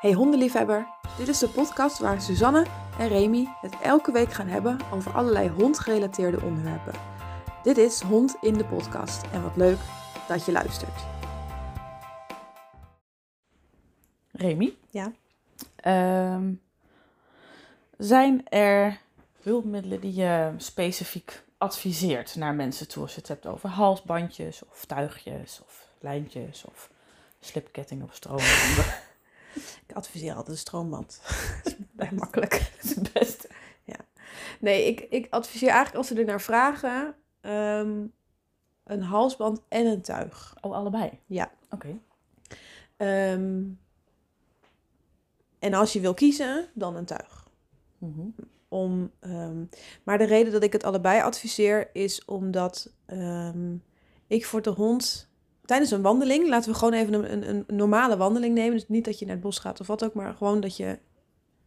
Hey hondenliefhebber, dit is de podcast waar Suzanne en Remy het elke week gaan hebben over allerlei hondgerelateerde onderwerpen. Dit is Hond in de podcast en wat leuk dat je luistert. Remy, Ja. ehm, zijn er hulpmiddelen die je specifiek adviseert naar mensen toe als je het hebt over halsbandjes of tuigjes of lijntjes of slipketting op stroombanden? Ik adviseer altijd een stroomband. dat is bij makkelijk. Dat is het beste. Nee, ik, ik adviseer eigenlijk als ze er naar vragen ehm, een halsband en een tuig. Oh, allebei? Ja. Oké. Ehm, en als je wil kiezen, dan een tuig. Mhm. om. ehm, maar de reden dat ik het allebei adviseer is omdat ik voor de hond tijdens een wandeling, laten we gewoon even een, een, een normale wandeling nemen. Dus niet dat je naar het bos gaat of wat ook, maar gewoon dat je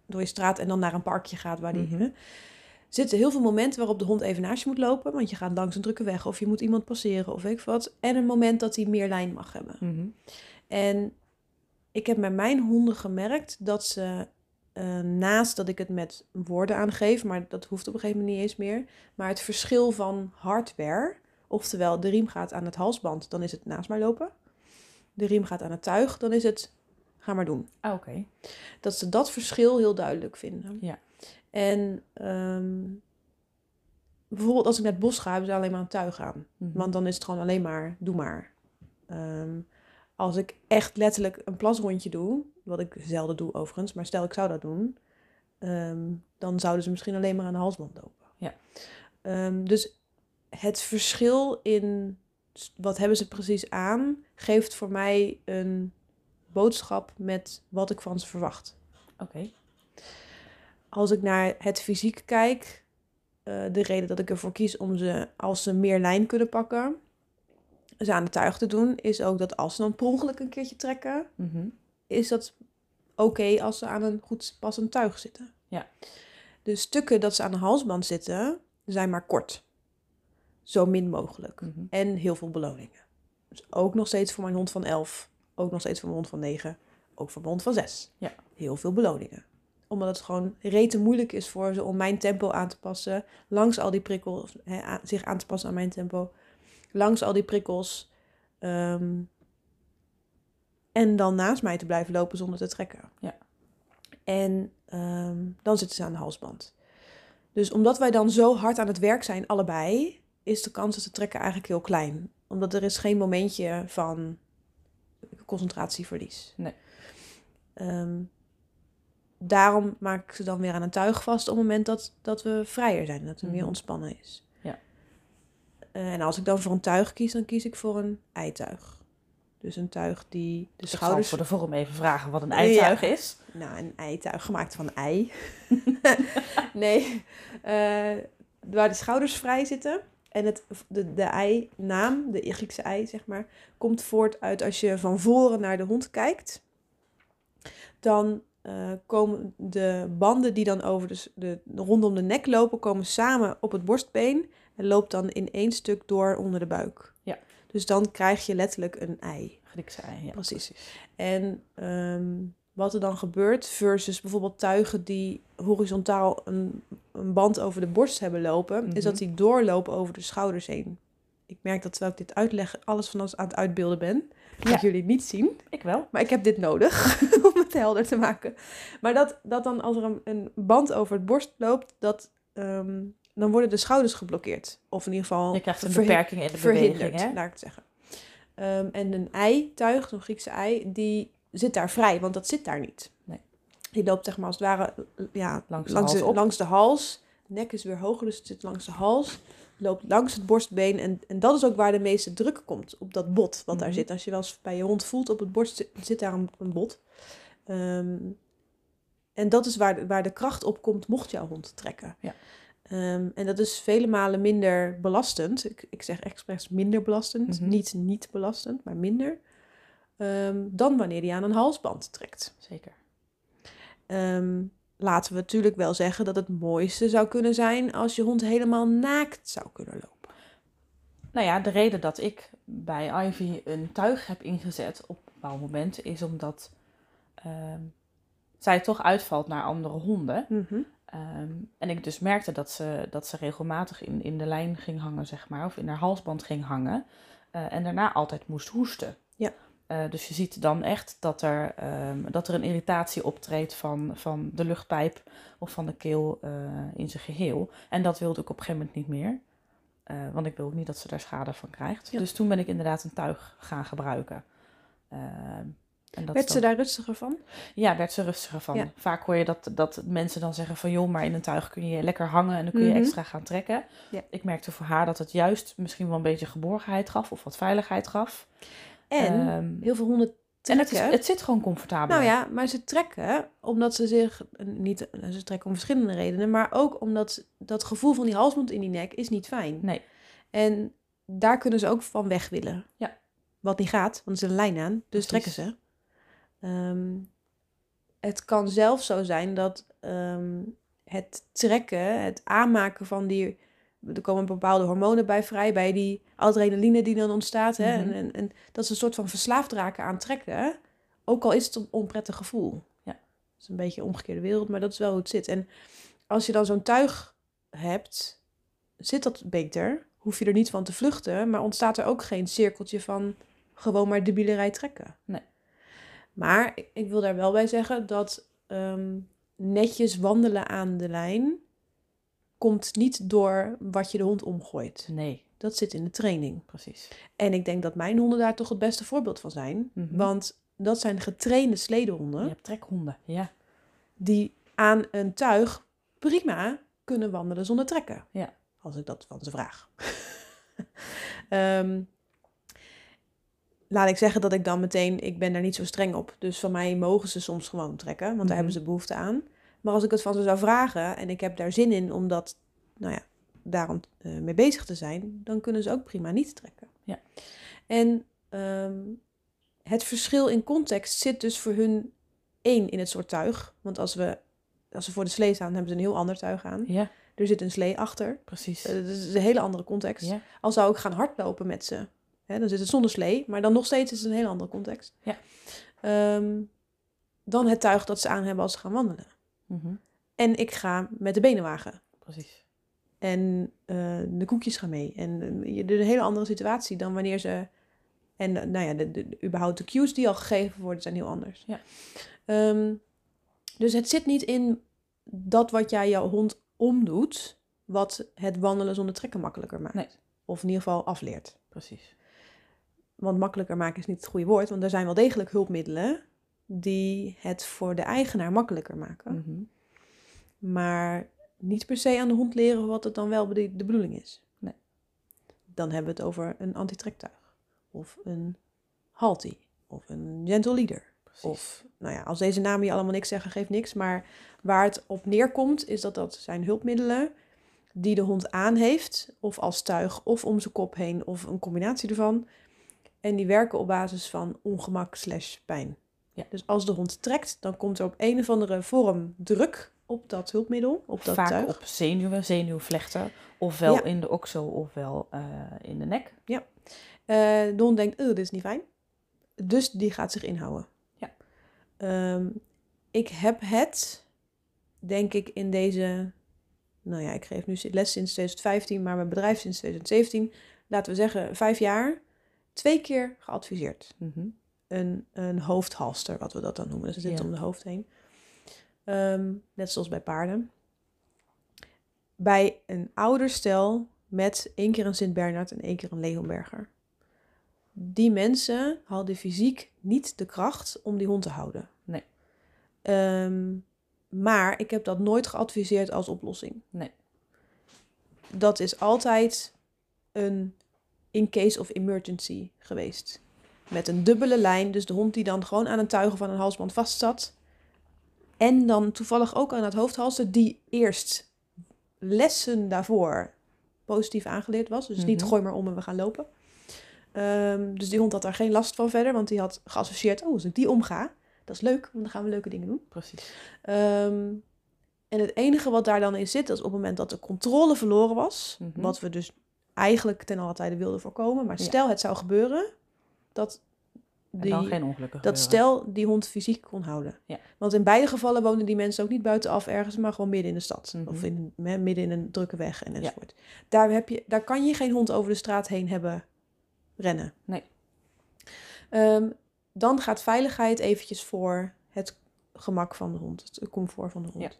door je straat en dan naar een parkje gaat waar die. Hè, zitten heel veel momenten waarop de hond even naast je moet lopen, want je gaat langs een drukke weg of je moet iemand passeren of weet ik wat. En een moment dat hij meer lijn mag hebben. Mhm. En ik heb met mijn honden gemerkt dat ze, eh, naast dat ik het met woorden aangeef, maar dat hoeft op een gegeven moment niet eens meer, maar het verschil van hardware, oftewel de riem gaat aan het halsband, dan is het naast mij lopen. De riem gaat aan het tuig, dan is het ga maar doen. Ah, oké. Dat ze dat verschil heel duidelijk vinden. Ja. En ehm, bijvoorbeeld als ik naar het bos ga, hebben ze alleen maar een tuig aan. Mhm. Want dan is het gewoon alleen maar, doe maar. Ehm, als ik echt letterlijk een plasrondje doe, wat ik zelden doe overigens, maar stel ik zou dat doen, ehm, dan zouden ze misschien alleen maar aan de halsband lopen. Ja. Dus het verschil in wat hebben ze precies aan, geeft voor mij een boodschap met wat ik van ze verwacht. Oké. Als ik naar het fysiek kijk, eh, de reden dat ik ervoor kies om ze, als ze meer lijn kunnen pakken, ze aan de tuig te doen, is ook dat als ze dan per ongeluk een keertje trekken, Mhm. is dat oké als ze aan een goed passend tuig zitten. Ja. De stukken dat ze aan de halsband zitten, zijn maar kort. Zo min mogelijk. Mhm. En heel veel beloningen. Dus ook nog steeds voor mijn hond van 11. Ook nog steeds voor mijn hond van 9. Ook voor mijn hond van 6. Ja. Heel veel beloningen. Omdat het gewoon rete moeilijk is voor ze om mijn tempo aan te passen. Langs al die prikkels. Aan- zich aan te passen aan mijn tempo. Langs al die prikkels. ehm, en dan naast mij te blijven lopen zonder te trekken. Ja. En ehm, dan zitten ze aan de halsband. Dus omdat wij dan zo hard aan het werk zijn, allebei, is de kans dat ze trekken eigenlijk heel klein. Omdat er is geen momentje van concentratieverlies. Nee. Ehm, daarom maak ik ze dan weer aan een tuig vast op het moment dat, dat we vrijer zijn. Dat het meer Mhm. ontspannen is. Ja. Eh, en als ik dan voor een tuig kies, dan kies ik voor een eituig. Dus een tuig die de Ik zal schouders... voor de vorm even vragen wat een eituig is. Nou, een eituig gemaakt van ei. nee, eh, waar de schouders vrij zitten. En het, de, de ei-naam, de Griekse ei, zeg maar, komt voort uit als je van voren naar de hond kijkt. Dan eh, komen de banden die dan over de, de, rondom de nek lopen, komen samen op het borstbeen. En loopt dan in één stuk door onder de buik. Ja. Dus dan krijg je letterlijk een ei. Griekse ei, ja. Precies. En ehm, wat er dan gebeurt versus bijvoorbeeld tuigen die horizontaal een, een band over de borst hebben lopen, is dat Mhm. die doorlopen over de schouders heen. Ik merk dat terwijl ik dit uitleg, alles van ons aan het uitbeelden ben. Dat Ja. jullie het niet zien. Ik wel. Maar ik heb dit nodig om het helder te maken. Maar dat, dat dan als er een, een band over het borst loopt, dat, ehm, dan worden de schouders geblokkeerd. Of in ieder geval Je krijgt een beperking in de verhinderd, beweging, hè? laat ik het zeggen. Ehm, en een ei-tuig, zo'n Griekse ei, die zit daar vrij, want dat zit daar niet. Nee. Die loopt zeg maar als het ware eh, ja, Langs de langs, hals de, op. langs de hals. De nek is weer hoger, dus het zit langs de hals. Loopt langs het borstbeen. En, en dat is ook waar de meeste druk komt, op dat bot wat daar Mhm. zit. Als je wel eens bij je hond voelt, op het borst zit, zit daar een, een bot. Ehm, en dat is waar, de- waar de kracht op komt, mocht jouw hond trekken. Ja. Ehm, en dat is vele malen minder belastend. Ik, ik zeg expres minder belastend. Mhm. Niet niet belastend, maar minder. Ehm, dan wanneer die aan een halsband trekt. Zeker. Ehm, laten we natuurlijk wel zeggen dat het mooiste zou kunnen zijn als je hond helemaal naakt zou kunnen lopen. Nou ja, de reden dat ik bij Ivy een tuig heb ingezet op een bepaald moment is omdat ehm, zij toch uitvalt naar andere honden. Mhm. En ik dus merkte dat ze, dat ze regelmatig in, in de lijn ging hangen, zeg maar, of in haar halsband ging hangen. eh, en daarna altijd moest hoesten. Ja. Eh, dus je ziet dan echt dat er, ehm, dat er een irritatie optreedt van, van de luchtpijp of van de keel eh, in zijn geheel. En dat wilde ik op een gegeven moment niet meer. Eh, want ik wil ook niet dat ze daar schade van krijgt. Ja. Dus toen ben ik inderdaad een tuig gaan gebruiken. Ehm, en dat Werd ze daar rustiger van? ja, werd ze rustiger van. Ja. Vaak hoor je dat, dat mensen dan zeggen van... joh, maar in een tuig kun je lekker hangen en dan kun je Mhm. extra gaan trekken. Ja. Ik merkte voor haar dat het juist misschien wel een beetje geborgenheid gaf... of wat veiligheid gaf. En Ehm, heel veel honden en het, is, trekken. het zit gewoon comfortabel. Nou ja, maar ze trekken omdat ze zich niet. Ze trekken om verschillende redenen, maar ook omdat dat gevoel van die halsband in die nek is niet fijn. Nee. En daar kunnen ze ook van weg willen. Ja. Wat niet gaat, want er zit een lijn aan, dus Precies. trekken ze. Ehm, het kan zelfs zo zijn dat ehm, het trekken, het aanmaken van die. Er komen bepaalde hormonen bij vrij, bij die adrenaline die dan ontstaat. Hè? Mhm. En, en, en dat ze een soort van verslaafd raken aan trekken. Ook al is het een onprettig gevoel. Ja. Dat is een beetje een omgekeerde wereld, maar dat is wel hoe het zit. En als je dan zo'n tuig hebt, zit dat beter. Hoef je er niet van te vluchten, maar ontstaat er ook geen cirkeltje van gewoon maar de bielerij trekken. Nee. Maar ik, ik wil daar wel bij zeggen dat ehm, netjes wandelen aan de lijn komt niet door wat je de hond omgooit. Nee, Dat zit in de training. precies. En ik denk dat mijn honden daar toch het beste voorbeeld van zijn. Mhm. Want dat zijn getrainde sledehonden Je hebt trekhonden, ja. die aan een tuig prima kunnen wandelen zonder trekken. Ja. Als ik dat van ze vraag. Ehm, laat ik zeggen dat ik dan meteen, ik ben daar niet zo streng op. Dus van mij mogen ze soms gewoon trekken, want daar Mhm. hebben ze behoefte aan. Maar als ik het van ze zou vragen en ik heb daar zin in om dat, nou ja, daarom eh, mee bezig te zijn, dan kunnen ze ook prima niet trekken. Ja. En ehm, het verschil in context zit dus voor hun één in het soort tuig. Want als we, als ze voor de slee staan, hebben ze een heel ander tuig aan. Ja, Er zit een slee achter. precies. Eh, Dat is een hele andere context. Ja, Al zou ik gaan hardlopen met ze, hè, dan zit het zonder slee, maar dan nog steeds is het een hele andere context. Ja. Ehm, dan het tuig dat ze aan hebben als ze gaan wandelen. Mhm, En ik ga met de benen wagen. precies. En eh, de koekjes gaan mee. En eh, je- is een hele andere situatie dan wanneer ze. En eh, nou ja, de, überhaupt de cues die al gegeven worden zijn heel anders. Ja. Ehm, dus het zit niet in dat wat jij jouw hond omdoet, wat het wandelen zonder trekken makkelijker maakt. Nee. Of in ieder geval afleert. Precies. Want makkelijker maken is niet het goede woord, want er zijn wel degelijk hulpmiddelen die het voor de eigenaar makkelijker maken. Mhm. Maar niet per se aan de hond leren wat het dan wel de, bedoeling is. Nee. Dan hebben we het over een antitrektuig. Of een halti. Of een gentle leader. precies. Of, nou ja, als deze namen je allemaal niks zeggen, geeft niks. Maar waar het op neerkomt, is dat dat zijn hulpmiddelen die de hond aan heeft. Of als tuig, of om zijn kop heen, of een combinatie ervan. En die werken op basis van ongemak slash pijn. Ja. Dus als de hond trekt, dan komt er op een of andere vorm druk op dat hulpmiddel, op dat Vaak tuig. op zenuwen, zenuwvlechten. Ofwel Ja. in de oksel, ofwel eh, in de nek. Eh, de hond denkt, oh, dit is niet fijn. Dus die gaat zich inhouden. Ja. Ehm, ik heb het, denk ik, in deze... Nou ja, ik geef nu les sinds 2015, maar mijn bedrijf sinds 2017. Laten we zeggen, vijf jaar. Twee keer geadviseerd. Mhm. Een, een hoofdhalster, wat we dat dan noemen. Dus het zit Ja. om de hoofd heen. Ehm, net zoals bij paarden. Bij een ouder stel met één keer een Sint-Bernard en één keer een Leonberger. Die mensen hadden fysiek niet de kracht om die hond te houden. Nee. Ehm, maar ik heb dat nooit geadviseerd als oplossing. Nee. Dat is altijd een in case of emergency geweest. Met een dubbele lijn, dus de hond die dan gewoon aan een tuig of aan een halsband vastzat. En dan toevallig ook aan het hoofdhalster, die eerst lessen daarvoor positief aangeleerd was. Dus niet Mhm. gooi maar om en we gaan lopen. Ehm, dus die hond had daar geen last van verder, want die had geassocieerd, oh, als ik die omga, dat is leuk, want dan gaan we leuke dingen doen. Precies. Ehm, en het enige wat daar dan in zit, is op het moment dat de controle verloren was, Mhm. wat we dus eigenlijk ten alle tijde wilden voorkomen, maar Ja. stel het zou gebeuren, dat En die, dan geen ongelukken dat stel die hond fysiek kon houden. Ja. Want in beide gevallen wonen die mensen ook niet buitenaf ergens, maar gewoon midden in de stad. Mhm. Of in, hè, midden in een drukke weg en enzovoort. Daar, heb je, daar kan je geen hond over de straat heen hebben rennen. Nee. Ehm, dan gaat veiligheid eventjes voor het gemak van de hond, het comfort van de hond. Ja.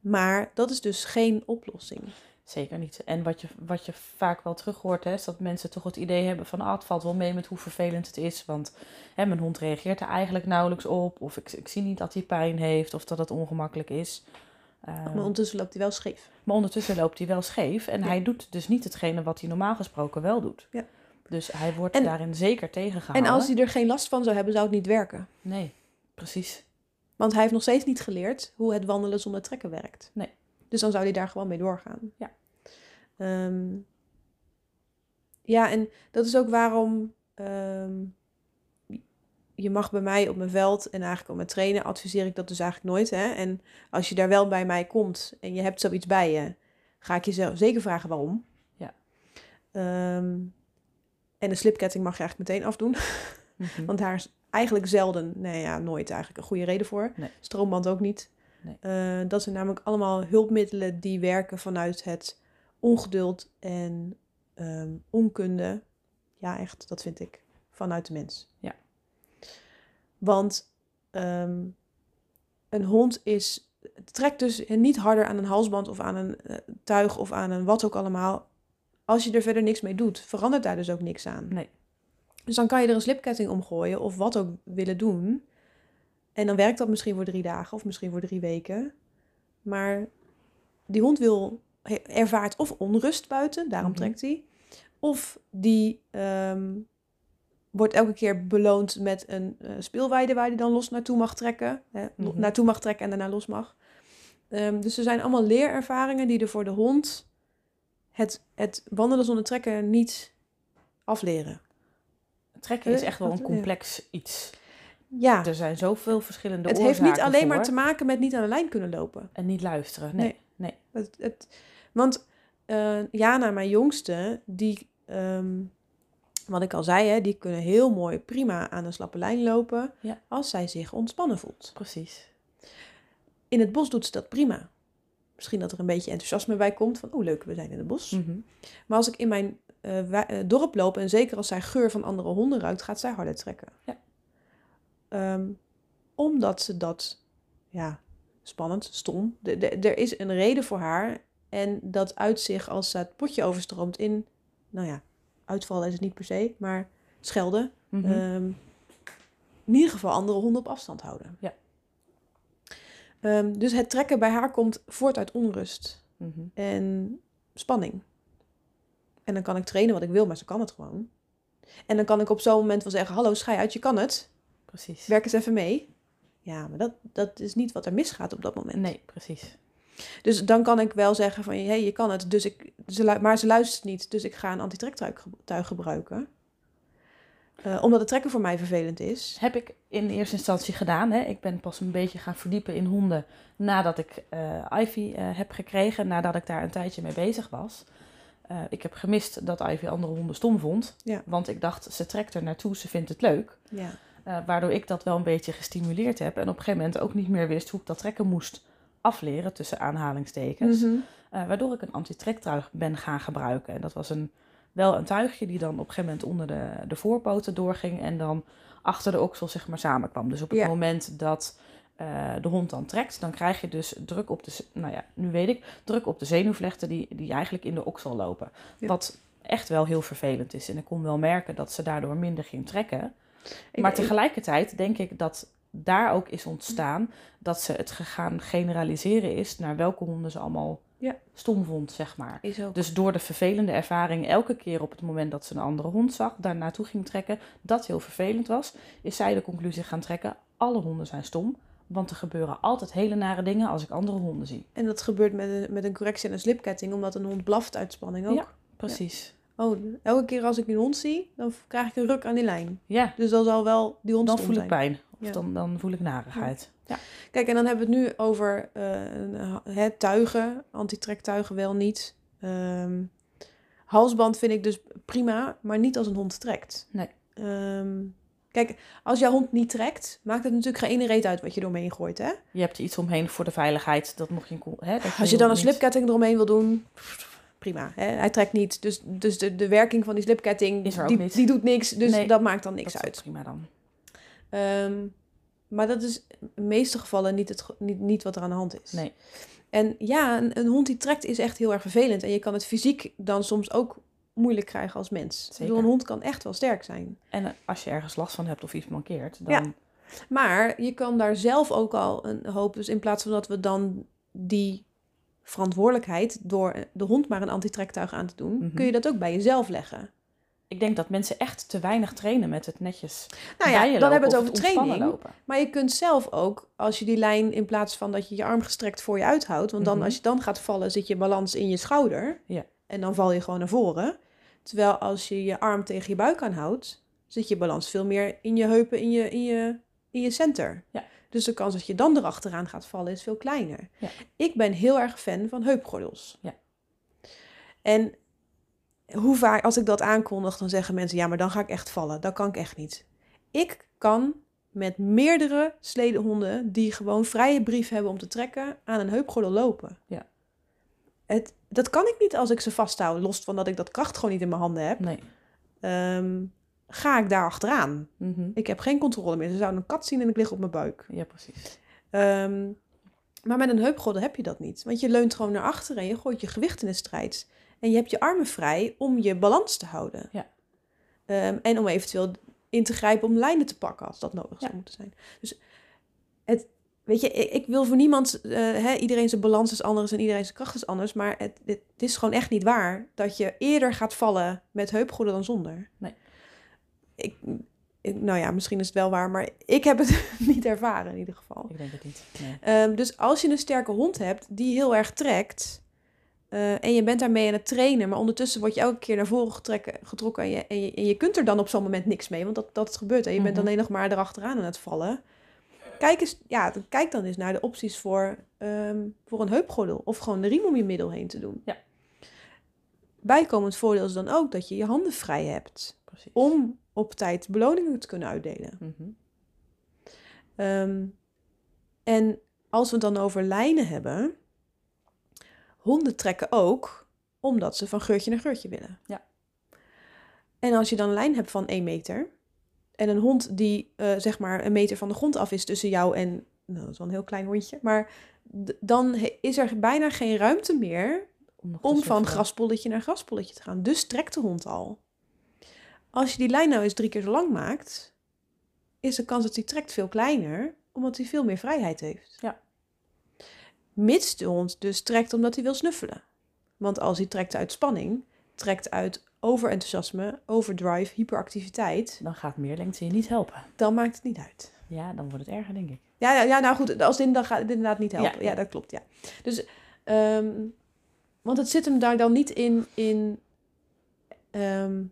Maar dat is dus geen oplossing. Zeker niet. En wat je, wat je vaak wel terug hoort, hè, is dat mensen toch het idee hebben van... Ah, het valt wel mee met hoe vervelend het is. Want hè, mijn hond reageert er eigenlijk nauwelijks op. Of ik, ik zie niet dat hij pijn heeft of dat het ongemakkelijk is. Maar ondertussen loopt hij wel scheef. maar ondertussen loopt hij wel scheef. En Ja. hij doet dus niet hetgene wat hij normaal gesproken wel doet. Ja. Dus hij wordt En- daarin zeker tegengehouden. En als hij er geen last van zou hebben, zou het niet werken. Nee, precies. Want hij heeft nog steeds niet geleerd hoe het wandelen zonder trekken werkt. Nee. Dus dan zou hij daar gewoon mee doorgaan. Ja. Ehm, ja, en dat is ook waarom ehm, je mag bij mij op mijn veld en eigenlijk op mijn trainen adviseer ik dat dus eigenlijk nooit. Hè? En als je daar wel bij mij komt en je hebt zoiets bij je, ga ik je zeker vragen waarom. Ja. Ehm, en de slipketting mag je eigenlijk meteen afdoen. Mhm. Want daar is eigenlijk zelden, nee ja, nooit eigenlijk een goede reden voor. Nee. Stroomband ook niet. Nee. Eh, dat zijn namelijk allemaal hulpmiddelen die werken vanuit het ongeduld en ehm, onkunde. Ja, echt, dat vind ik. Vanuit de mens. Ja. Want ehm, een hond is, trekt dus niet harder aan een halsband of aan een eh, tuig of aan een wat ook allemaal. Als je er verder niks mee doet, verandert daar dus ook niks aan. Nee. Dus dan kan je er een slipketting omgooien of wat ook willen doen. En dan werkt dat misschien voor drie dagen of misschien voor drie weken. Maar die hond wil, ervaart of onrust buiten, daarom Mhm. trekt hij. Of die ehm, wordt elke keer beloond met een eh, speelweide waar hij dan los naartoe mag trekken. Hè, Mhm. Naartoe mag trekken en daarna los mag. Ehm, dus er zijn allemaal leerervaringen die er voor de hond het, het wandelen zonder trekken niet afleren. Trekken is Eh, echt wel een complex iets. Ja, Er zijn zoveel verschillende het heeft niet oorzaken alleen maar te maken met niet aan de lijn kunnen lopen. En niet luisteren. Nee. Nee. nee. Het, het, want eh, Jana, mijn jongste, die, ehm, wat ik al zei, hè, die kunnen heel mooi prima aan een slappe lijn lopen Ja. als zij zich ontspannen voelt. Precies. In het bos doet ze dat prima. Misschien dat er een beetje enthousiasme bij komt van, oh leuk, we zijn in het bos. Mhm. Maar als ik in mijn eh, eh, dorp loop en zeker als zij geur van andere honden ruikt, gaat zij harder trekken. Ja. Ehm, omdat ze dat, ja, spannend, stom. De- de- Er is een reden voor haar en dat uit zich als ze het potje overstroomt in, nou ja, uitvallen is het niet per se, maar schelden. Mhm. Ehm, in ieder geval andere honden op afstand houden. Ja. Ehm, dus het trekken bij haar komt voort uit onrust Mhm. en spanning. En dan kan ik trainen wat ik wil, maar ze kan het gewoon. En dan kan ik op zo'n moment wel zeggen: Hallo, schei uit, je kan het. Precies. Werk eens even mee. Ja, maar dat, dat is niet wat er misgaat op dat moment. Nee, precies. Dus dan kan ik wel zeggen: van, hey, je kan het, dus ik, ze, maar ze luistert niet, dus ik ga een antitrektuig ge- tuig gebruiken. Eh, omdat het trekken voor mij vervelend is. Heb ik in eerste instantie gedaan. Hè. Ik ben pas een beetje gaan verdiepen in honden nadat ik eh, Ivy eh, heb gekregen. Nadat ik daar een tijdje mee bezig was. Ik heb gemist dat Ivy andere honden stom vond. Ja. Want ik dacht, ze trekt er naartoe, ze vindt het leuk. Ja. Eh, waardoor ik dat wel een beetje gestimuleerd heb. En op een gegeven moment ook niet meer wist hoe ik dat trekken moest afleren. Tussen aanhalingstekens. Mhm. Eh, waardoor ik een antitrektuig ben gaan gebruiken. En dat was een, wel een tuigje die dan op een gegeven moment onder de, de voorpoten doorging. En dan achter de oksel zeg maar samenkwam. Dus op het moment dat eh, de hond dan trekt, dan krijg je dus druk op de, nou ja, nu weet ik, druk op de zenuwvlechten die, die eigenlijk in de oksel lopen. Ja. Wat echt wel heel vervelend is. En ik kon wel merken dat ze daardoor minder ging trekken. Maar ik- tegelijkertijd denk ik dat daar ook is ontstaan dat ze het gegaan generaliseren is naar welke honden ze allemaal Ja. stom vond, zeg maar. Dus door de vervelende ervaring elke keer op het moment dat ze een andere hond zag, daar naartoe ging trekken, dat heel vervelend was, is zij de conclusie gaan trekken, alle honden zijn stom, want er gebeuren altijd hele nare dingen als ik andere honden zie. En dat gebeurt met een, met een correctie en een slipketting, omdat een hond blaft uit spanning ook. Ja. Precies. Oh, elke keer als ik een hond zie, dan krijg ik een ruk aan die lijn. Ja, Dus dan zal wel die hond dan voel ik pijn. Of Ja. dan, dan voel ik narigheid. Kijk, en dan hebben we het nu over een, eh, tuigen, antitrektuigen wel niet. Ehm, halsband vind ik dus prima, maar niet als een hond trekt. Nee. Ehm, Kijk, als jouw hond niet trekt, maakt het natuurlijk geen ene reet uit wat je eromheen gooit, hè? Je hebt er iets omheen voor de veiligheid. Dat mocht je... Hè, dat Als je dan een slipketting eromheen wil doen, prima. Hè? Hij trekt niet. Dus, dus de, de werking van die slipketting, Is er ook die, niet. die doet niks. Dus Nee, dat maakt dan niks dat is uit. prima dan. Ehm, maar dat is in de meeste gevallen niet, het, ge- niet, niet wat er aan de hand is. Nee. En ja, een, een hond die trekt is echt heel erg vervelend. En je kan het fysiek dan soms ook moeilijk krijgen als mens. Ik bedoel, Zeker. een hond kan echt wel sterk zijn. En eh, als je ergens last van hebt of iets mankeert, dan... Ja. Maar je kan daar zelf ook al een hoop... Dus in plaats van dat we dan die verantwoordelijkheid... door de hond maar een antitrektuig aan te doen... Mhm. kun je dat ook bij jezelf leggen. Ik denk dat mensen echt te weinig trainen met het netjes Nou ja, dan hebben we het over training. lopen. Maar je kunt zelf ook, als je die lijn in plaats van dat je je arm gestrekt voor je uithoudt, want dan Mhm. als je dan gaat vallen, zit je balans in je schouder. Ja. En dan val je gewoon naar voren. Terwijl als je je arm tegen je buik aanhoudt, zit je balans veel meer in je heupen, in je, in je, in je center. Ja. Dus de kans dat je dan erachteraan gaat vallen is veel kleiner. Ja. Ik ben heel erg fan van heupgordels. Ja. En hoe vaak, als ik dat aankondig, dan zeggen mensen, ja, maar dan ga ik echt vallen. Dat kan ik echt niet. Ik kan met meerdere sledehonden die gewoon vrije brief hebben om te trekken, aan een heupgordel lopen. Ja. Het, dat kan ik niet als ik ze vasthoud, los van dat ik dat kracht gewoon niet in mijn handen heb. Nee. Ehm, ga ik daar achteraan. Mhm. Ik heb geen controle meer. Ze zouden een kat zien en ik lig op mijn buik. Ja, precies. Ehm, maar met een heupgordel heb je dat niet. Want je leunt gewoon naar achteren en je gooit je gewicht in de strijd. En je hebt je armen vrij om je balans te houden. Ja. Ehm, en om eventueel in te grijpen om lijnen te pakken als dat nodig zou Ja. moeten zijn. Dus het, weet je, ik, ik wil voor niemand, eh, hè, iedereen zijn balans is anders en iedereen zijn kracht is anders. Maar het, het, het is gewoon echt niet waar dat je eerder gaat vallen met heupgordel dan zonder. Nee. Ik, ik- nou ja, misschien is het wel waar, maar ik heb het niet ervaren in ieder geval. Ik denk het niet. Nee. Ehm, dus als je een sterke hond hebt die heel erg trekt. eh, en je bent daarmee aan het trainen, maar ondertussen word je elke keer naar voren getrekken, getrokken. En je, en, je, en je kunt er dan op zo'n moment niks mee, want dat, dat gebeurt. En je bent Mhm. alleen nog maar erachteraan aan het vallen. Kijk, eens, ja, dan- kijk dan eens naar de opties voor, ehm, voor een heupgordel of gewoon de riem om je middel heen te doen. Ja. Bijkomend voordeel is dan ook dat je je handen vrij hebt Precies. om op tijd beloningen te kunnen uitdelen. Mhm. Ehm, en als we het dan over lijnen hebben, honden trekken ook omdat ze van geurtje naar geurtje willen. Ja. En als je dan een lijn hebt van 1 meter en een hond die eh, zeg maar een meter van de grond af is tussen jou en, nou dat is wel een heel klein hondje, maar dan is er bijna geen ruimte meer Om, om van graspolletje naar graspolletje te gaan. Dus trekt de hond al. Als je die lijn nou eens drie keer zo lang maakt, is de kans dat hij trekt veel kleiner, omdat hij veel meer vrijheid heeft. Ja. Mits de hond dus trekt omdat hij wil snuffelen. Want als hij trekt uit spanning, trekt uit overenthousiasme, overdrive, hyperactiviteit, Dan gaat meer lengte je niet helpen. dan maakt het niet uit. Ja, dan wordt het erger, denk ik. Ja, ja, ja nou goed, als dit dan gaat het inderdaad niet helpen. Ja, Ja. dat klopt, ja. Dus, ehm, want het zit hem daar dan niet in, in ehm,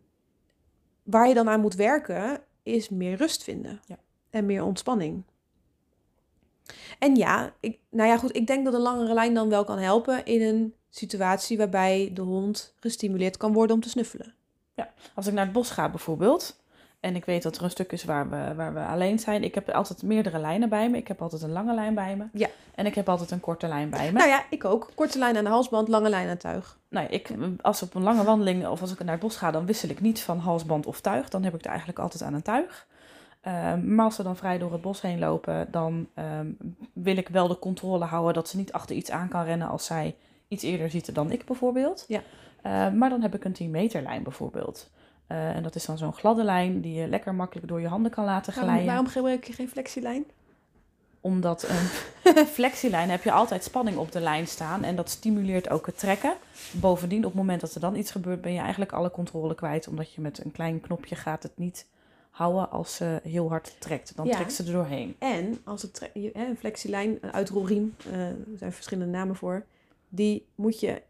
waar je dan aan moet werken, is meer rust vinden. Ja. En meer ontspanning. En ja, ik, nou ja, goed, ik denk dat een langere lijn dan wel kan helpen in een situatie waarbij de hond gestimuleerd kan worden om te snuffelen. Als ik naar het bos ga bijvoorbeeld, en ik weet dat er een stuk is waar we, waar we alleen zijn. Ik heb altijd meerdere lijnen bij me. Ik heb altijd een lange lijn bij me. Ja. En ik heb altijd een korte lijn bij me. Nou ja, ik ook. Korte lijn aan de halsband, lange lijn aan het tuig. Nou, ik, als op een lange wandeling of als ik naar het bos ga, dan wissel ik niet van halsband of tuig. Dan heb ik er eigenlijk altijd aan een tuig. Ehm, maar als ze dan vrij door het bos heen lopen, dan ehm, wil ik wel de controle houden dat ze niet achter iets aan kan rennen als zij iets eerder ziet dan ik bijvoorbeeld. Ja. Eh, maar dan heb ik een 10 meter lijn bijvoorbeeld. Eh, en dat is dan zo'n gladde lijn die je lekker makkelijk door je handen kan laten glijden. waarom gebruik je geen flexielijn? Omdat een flexielijn heb je altijd spanning op de lijn staan. En dat stimuleert ook het trekken. Bovendien, op het moment dat er dan iets gebeurt, ben je eigenlijk alle controle kwijt. Omdat je met een klein knopje gaat het niet houden als ze heel hard trekt. Dan Ja. trekt ze er doorheen. En als het een flexielijn, een uitrolriem, eh, er zijn verschillende namen voor, die moet je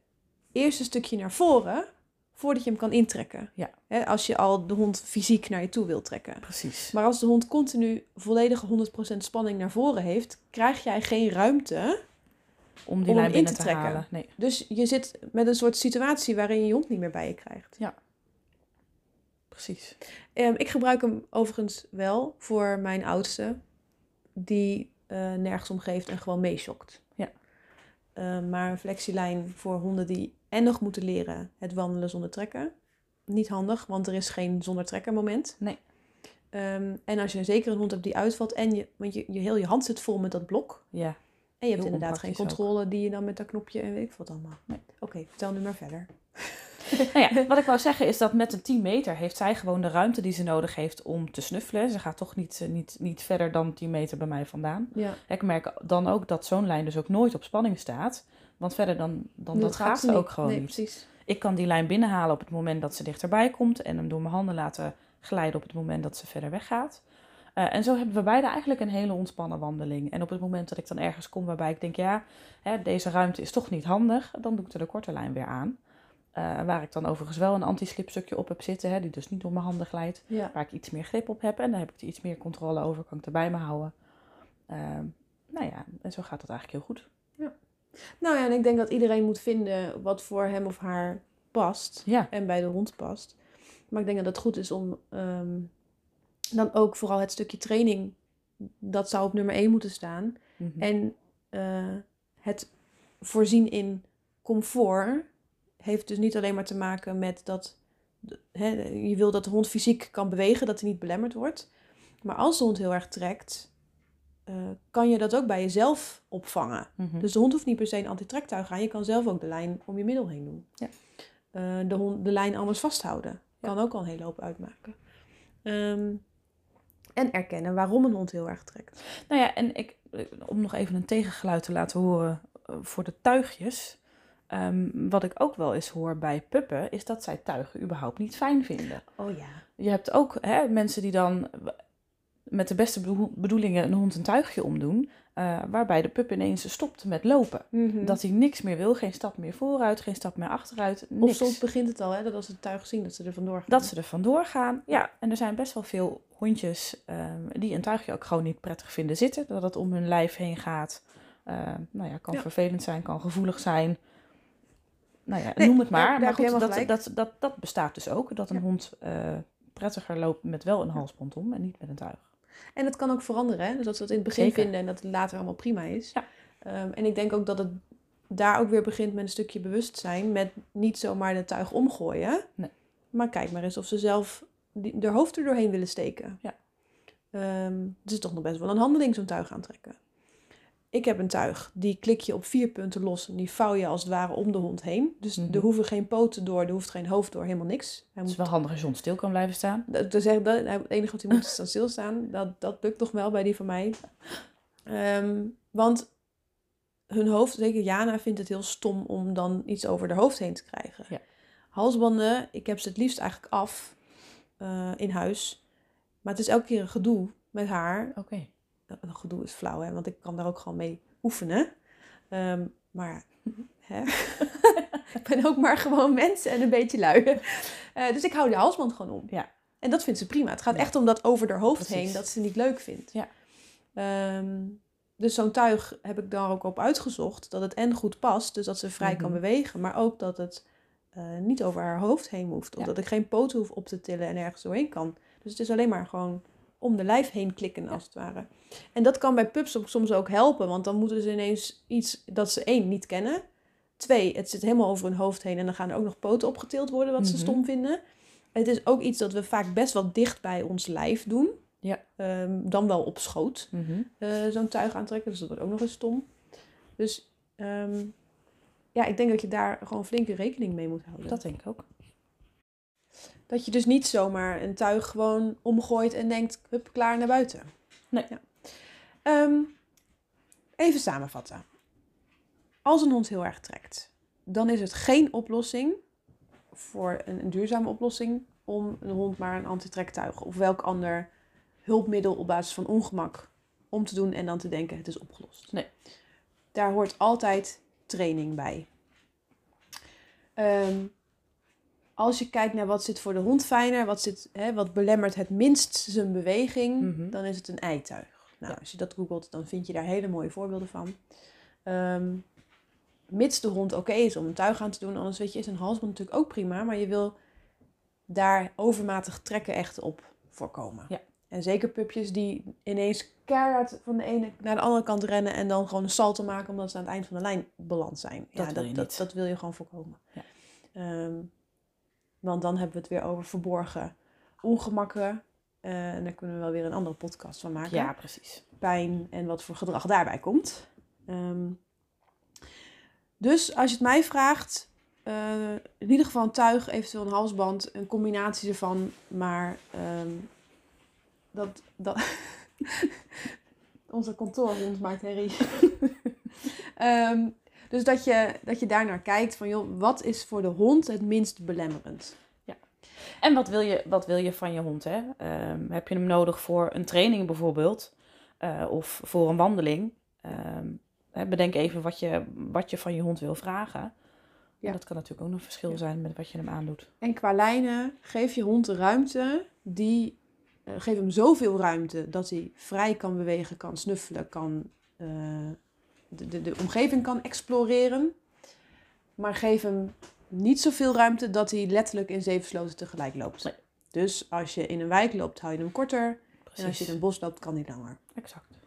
eerst een stukje naar voren voordat je hem kan intrekken. Ja. Hè, als je al de hond fysiek naar je toe wilt trekken. Precies. Maar als de hond continu volledige 100% spanning naar voren heeft, krijg jij geen ruimte. Om die om lijn hem in binnen te te, trekken. Nee. Dus je zit met een soort situatie waarin je je hond niet meer bij je krijgt. Ja. precies. Ehm, ik gebruik hem overigens wel voor mijn oudste, die eh, nergens om geeft en gewoon meeschokt. Ehm, maar een flexielijn voor honden die en nog moeten leren het wandelen zonder trekken. Niet handig, want er is geen zonder trekken moment. Nee. Ehm, en als je zeker een hond hebt die uitvalt en je, want je, je heel je hand zit vol met dat blok. Ja, En je hebt inderdaad geen controle die je dan met dat knopje en weet ik wat allemaal. Nee. Oké, vertel nu maar verder. Nou ja, wat ik wou zeggen is dat met een 10 meter heeft zij gewoon de ruimte die ze nodig heeft om te snuffelen. Ze gaat toch niet, eh, niet, niet verder dan 10 meter bij mij vandaan. Ja. Ik merk dan ook dat zo'n lijn dus ook nooit op spanning staat. Want verder dan, dan dat, gaat ze ook gewoon nee, niet. precies. Ik kan die lijn binnenhalen op het moment dat ze dichterbij komt. En hem door mijn handen laten glijden op het moment dat ze verder weggaat. Eh, en zo hebben we beide eigenlijk een hele ontspannen wandeling. En op het moment dat ik dan ergens kom waarbij ik denk, ja, hè, deze ruimte is toch niet handig, dan doe ik er de korte lijn weer aan. Eh, waar ik dan overigens wel een anti-slipstukje op heb zitten, hè, die dus niet door mijn handen glijdt. Ja. Waar ik iets meer grip op heb en daar heb ik er iets meer controle over, kan ik er bij me houden. Ehm, nou ja, en zo gaat dat eigenlijk heel goed. Nou ja, en ik denk dat iedereen moet vinden wat voor hem of haar past. Ja, En bij de hond past. Maar ik denk dat het goed is om ehm, dan ook vooral het stukje training, dat zou op nummer 1 moeten staan. Mhm. En eh, het voorzien in comfort heeft dus niet alleen maar te maken met dat je wil dat de hond fysiek kan bewegen, dat hij niet belemmerd wordt. Maar als de hond heel erg trekt, eh, kan je dat ook bij jezelf opvangen. Mhm. Dus de hond hoeft niet per se een antitrektuig aan. Je kan zelf ook de lijn om je middel heen doen. Ja. Eh, de, hond, de lijn anders vasthouden. Kan ook al een hele hoop uitmaken. Ehm, en erkennen waarom een hond heel erg trekt. Nou ja, en ik, om nog even een tegengeluid te laten horen eh, voor de tuigjes. Ehm, wat ik ook wel eens hoor bij puppen, is dat zij tuigen überhaupt niet fijn vinden. Oh ja. Je hebt ook hè, mensen die dan met de beste bedoel- bedoelingen een hond een tuigje omdoen, eh, waarbij de pup ineens stopt met lopen. Dat hij niks meer wil, geen stap meer vooruit, geen stap meer achteruit, Of niks. soms begint het al, hè, dat als ze het tuig zien, dat ze er vandoor gaan. Dat ze er vandoor gaan. Ja, en er zijn best wel veel hondjes ehm, die een tuigje ook gewoon niet prettig vinden zitten. Dat het om hun lijf heen gaat. Eh, nou ja, kan Ja. vervelend zijn, kan gevoelig zijn. Nou ja, Nee, noem het maar. daar maar goed, dat, dat, dat, dat bestaat dus ook. Dat een Ja. hond eh, prettiger loopt met wel een halsband om en niet met een tuig. En dat kan ook veranderen, hè? Dus dat ze dat in het begin Zeker. vinden en dat het later allemaal prima is. Ja. Ehm, en ik denk ook dat het daar ook weer begint met een stukje bewustzijn. Met niet zomaar de tuig omgooien. Nee. Maar kijk maar eens of ze zelf die, haar hoofd er doorheen willen steken. Ja. Ehm, het is toch nog best wel een handeling zo'n tuig aantrekken. Ik heb een tuig, die klik je op vier punten los en die vouw je als het ware om de hond heen. Dus Mhm. er hoeven geen poten door, er hoeft geen hoofd door, helemaal niks. Hij Het moet is wel handig als je hond stil kan blijven staan. dat, dat, het enige wat hij moet is dan stilstaan. Dat, dat lukt nog wel bij die van mij. Ehm, want hun hoofd, zeker Jana, vindt het heel stom om dan iets over haar hoofd heen te krijgen. Ja. Halsbanden, ik heb ze het liefst eigenlijk af eh, in huis. Maar het is elke keer een gedoe met haar. Oké. Gedoe is flauw, hè, want ik kan daar ook gewoon mee oefenen. Ehm, maar hè? ik ben ook maar gewoon mens en een beetje lui. Eh, dus ik hou de halsband gewoon om. Ja. En dat vindt ze prima. Het gaat Ja. echt om dat over haar hoofd Precies. heen, dat ze niet leuk vindt. Ja. Ehm, dus zo'n tuig heb ik daar ook op uitgezocht. Dat het en goed past, dus dat ze vrij kan Mhm. bewegen. Maar ook dat het eh, niet over haar hoofd heen hoeft. Of Ja. dat ik geen poten hoef op te tillen en ergens doorheen kan. Dus het is alleen maar gewoon om de lijf heen klikken, als het ware. En dat kan bij pups ook soms ook helpen. Want dan moeten ze ineens iets dat ze één, niet kennen. Twee, het zit helemaal over hun hoofd heen. En dan gaan er ook nog poten opgetild worden, wat ze Mhm. stom vinden. Het is ook iets dat we vaak best wel dicht bij ons lijf doen. Ja. Ehm, dan wel op schoot. Mhm. eh, zo'n tuig aantrekken. Dus dat wordt ook nog eens stom. Dus ehm, ja, ik denk dat je daar gewoon flinke rekening mee moet houden. Dat denk ik ook. Dat je dus niet zomaar een tuig gewoon omgooit en denkt, hup, klaar naar buiten. Nee. Ja. Ehm, even samenvatten. Als een hond heel erg trekt, dan is het geen oplossing voor een, een duurzame oplossing om een hond maar een antitrektuig of welk ander hulpmiddel op basis van ongemak om te doen en dan te denken het is opgelost. Nee. Daar hoort altijd training bij. Ehm, als je kijkt naar wat zit voor de hond fijner, wat, zit, hè, wat belemmert het minst zijn beweging, Mhm. dan is het een eituig. Nou, Ja. als je dat googelt, dan vind je daar hele mooie voorbeelden van. Ehm, mits de hond oké is om een tuig aan te doen, anders weet je, is een halsband natuurlijk ook prima, maar je wil daar overmatig trekken echt op voorkomen. Ja. En zeker pupjes die ineens keihard van de ene naar de andere kant rennen en dan gewoon een salto maken omdat ze aan het eind van de lijn beland zijn. Dat ja, wil je dat, dat wil je gewoon voorkomen. Ja. Ehm, want dan hebben we het weer over verborgen ongemakken. Eh, en daar kunnen we wel weer een andere podcast van maken Ja, precies. pijn en wat voor gedrag daarbij komt. Ehm, dus als je het mij vraagt, eh, in ieder geval een tuig, eventueel een halsband, een combinatie ervan. Maar ehm, dat, dat onze kantoorhond maakt herrie. Ehm, dus dat je, dat je daar naar kijkt van, joh, wat is voor de hond het minst belemmerend? En wat wil je, wat wil je van je hond? Hè? Ehm, heb je hem nodig voor een training bijvoorbeeld? Eh, of voor een wandeling? Ehm, hè, bedenk even wat je, wat je van je hond wil vragen. Ja. Dat kan natuurlijk ook een verschil Ja. zijn met wat je hem aandoet. En qua lijnen, geef je hond de ruimte die. eh, geef hem zoveel ruimte dat hij vrij kan bewegen, kan snuffelen, kan eh, de, de, de omgeving kan exploreren. Maar geef hem niet zoveel ruimte dat hij letterlijk in zeven sloten tegelijk loopt. Nee. Dus als je in een wijk loopt, hou je hem korter. En als je Precies. in een bos loopt, kan hij langer. Exact.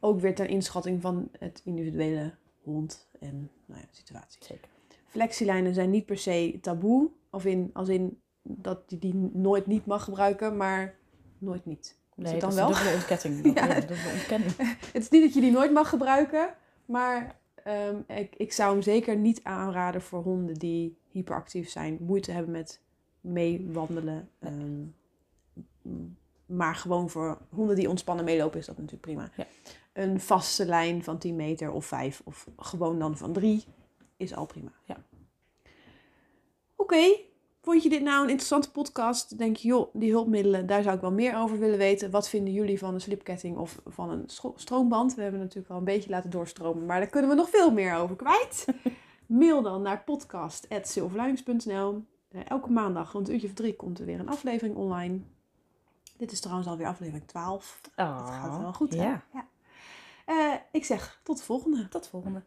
Ook weer ter inschatting van het individuele hond en nou ja, situatie. Zeker. Flexielijnen zijn niet per se taboe. Of in, als in dat je die nooit niet mag gebruiken, maar nooit niet. Nee, het dan dat wel? dubbele ontkenning. Ja. ja. dubbele ontkenning. Het is niet dat je die nooit mag gebruiken, maar ehm, ik, ik zou hem zeker niet aanraden voor honden die hyperactief zijn, moeite hebben met meewandelen. ehm, maar gewoon voor honden die ontspannen meelopen is dat natuurlijk prima. Ja. Een vaste lijn van 10 meter of 5 of gewoon dan van 3 is al prima. Ja. Oké, vond je dit nou een interessante podcast? Denk je, joh, die hulpmiddelen, daar zou ik wel meer over willen weten. Wat vinden jullie van een slipketting of van een stroomband? We hebben natuurlijk al een beetje laten doorstromen, maar daar kunnen we nog veel meer over kwijt. Mail dan naar podcast.silverluins.nl. Eh, elke maandag rond een uurtje of drie komt er weer een aflevering online. Dit is trouwens alweer aflevering 12. Oh, Dat gaat wel goed, hè? Ja. Ja. Eh, ik zeg tot de volgende. Tot de volgende.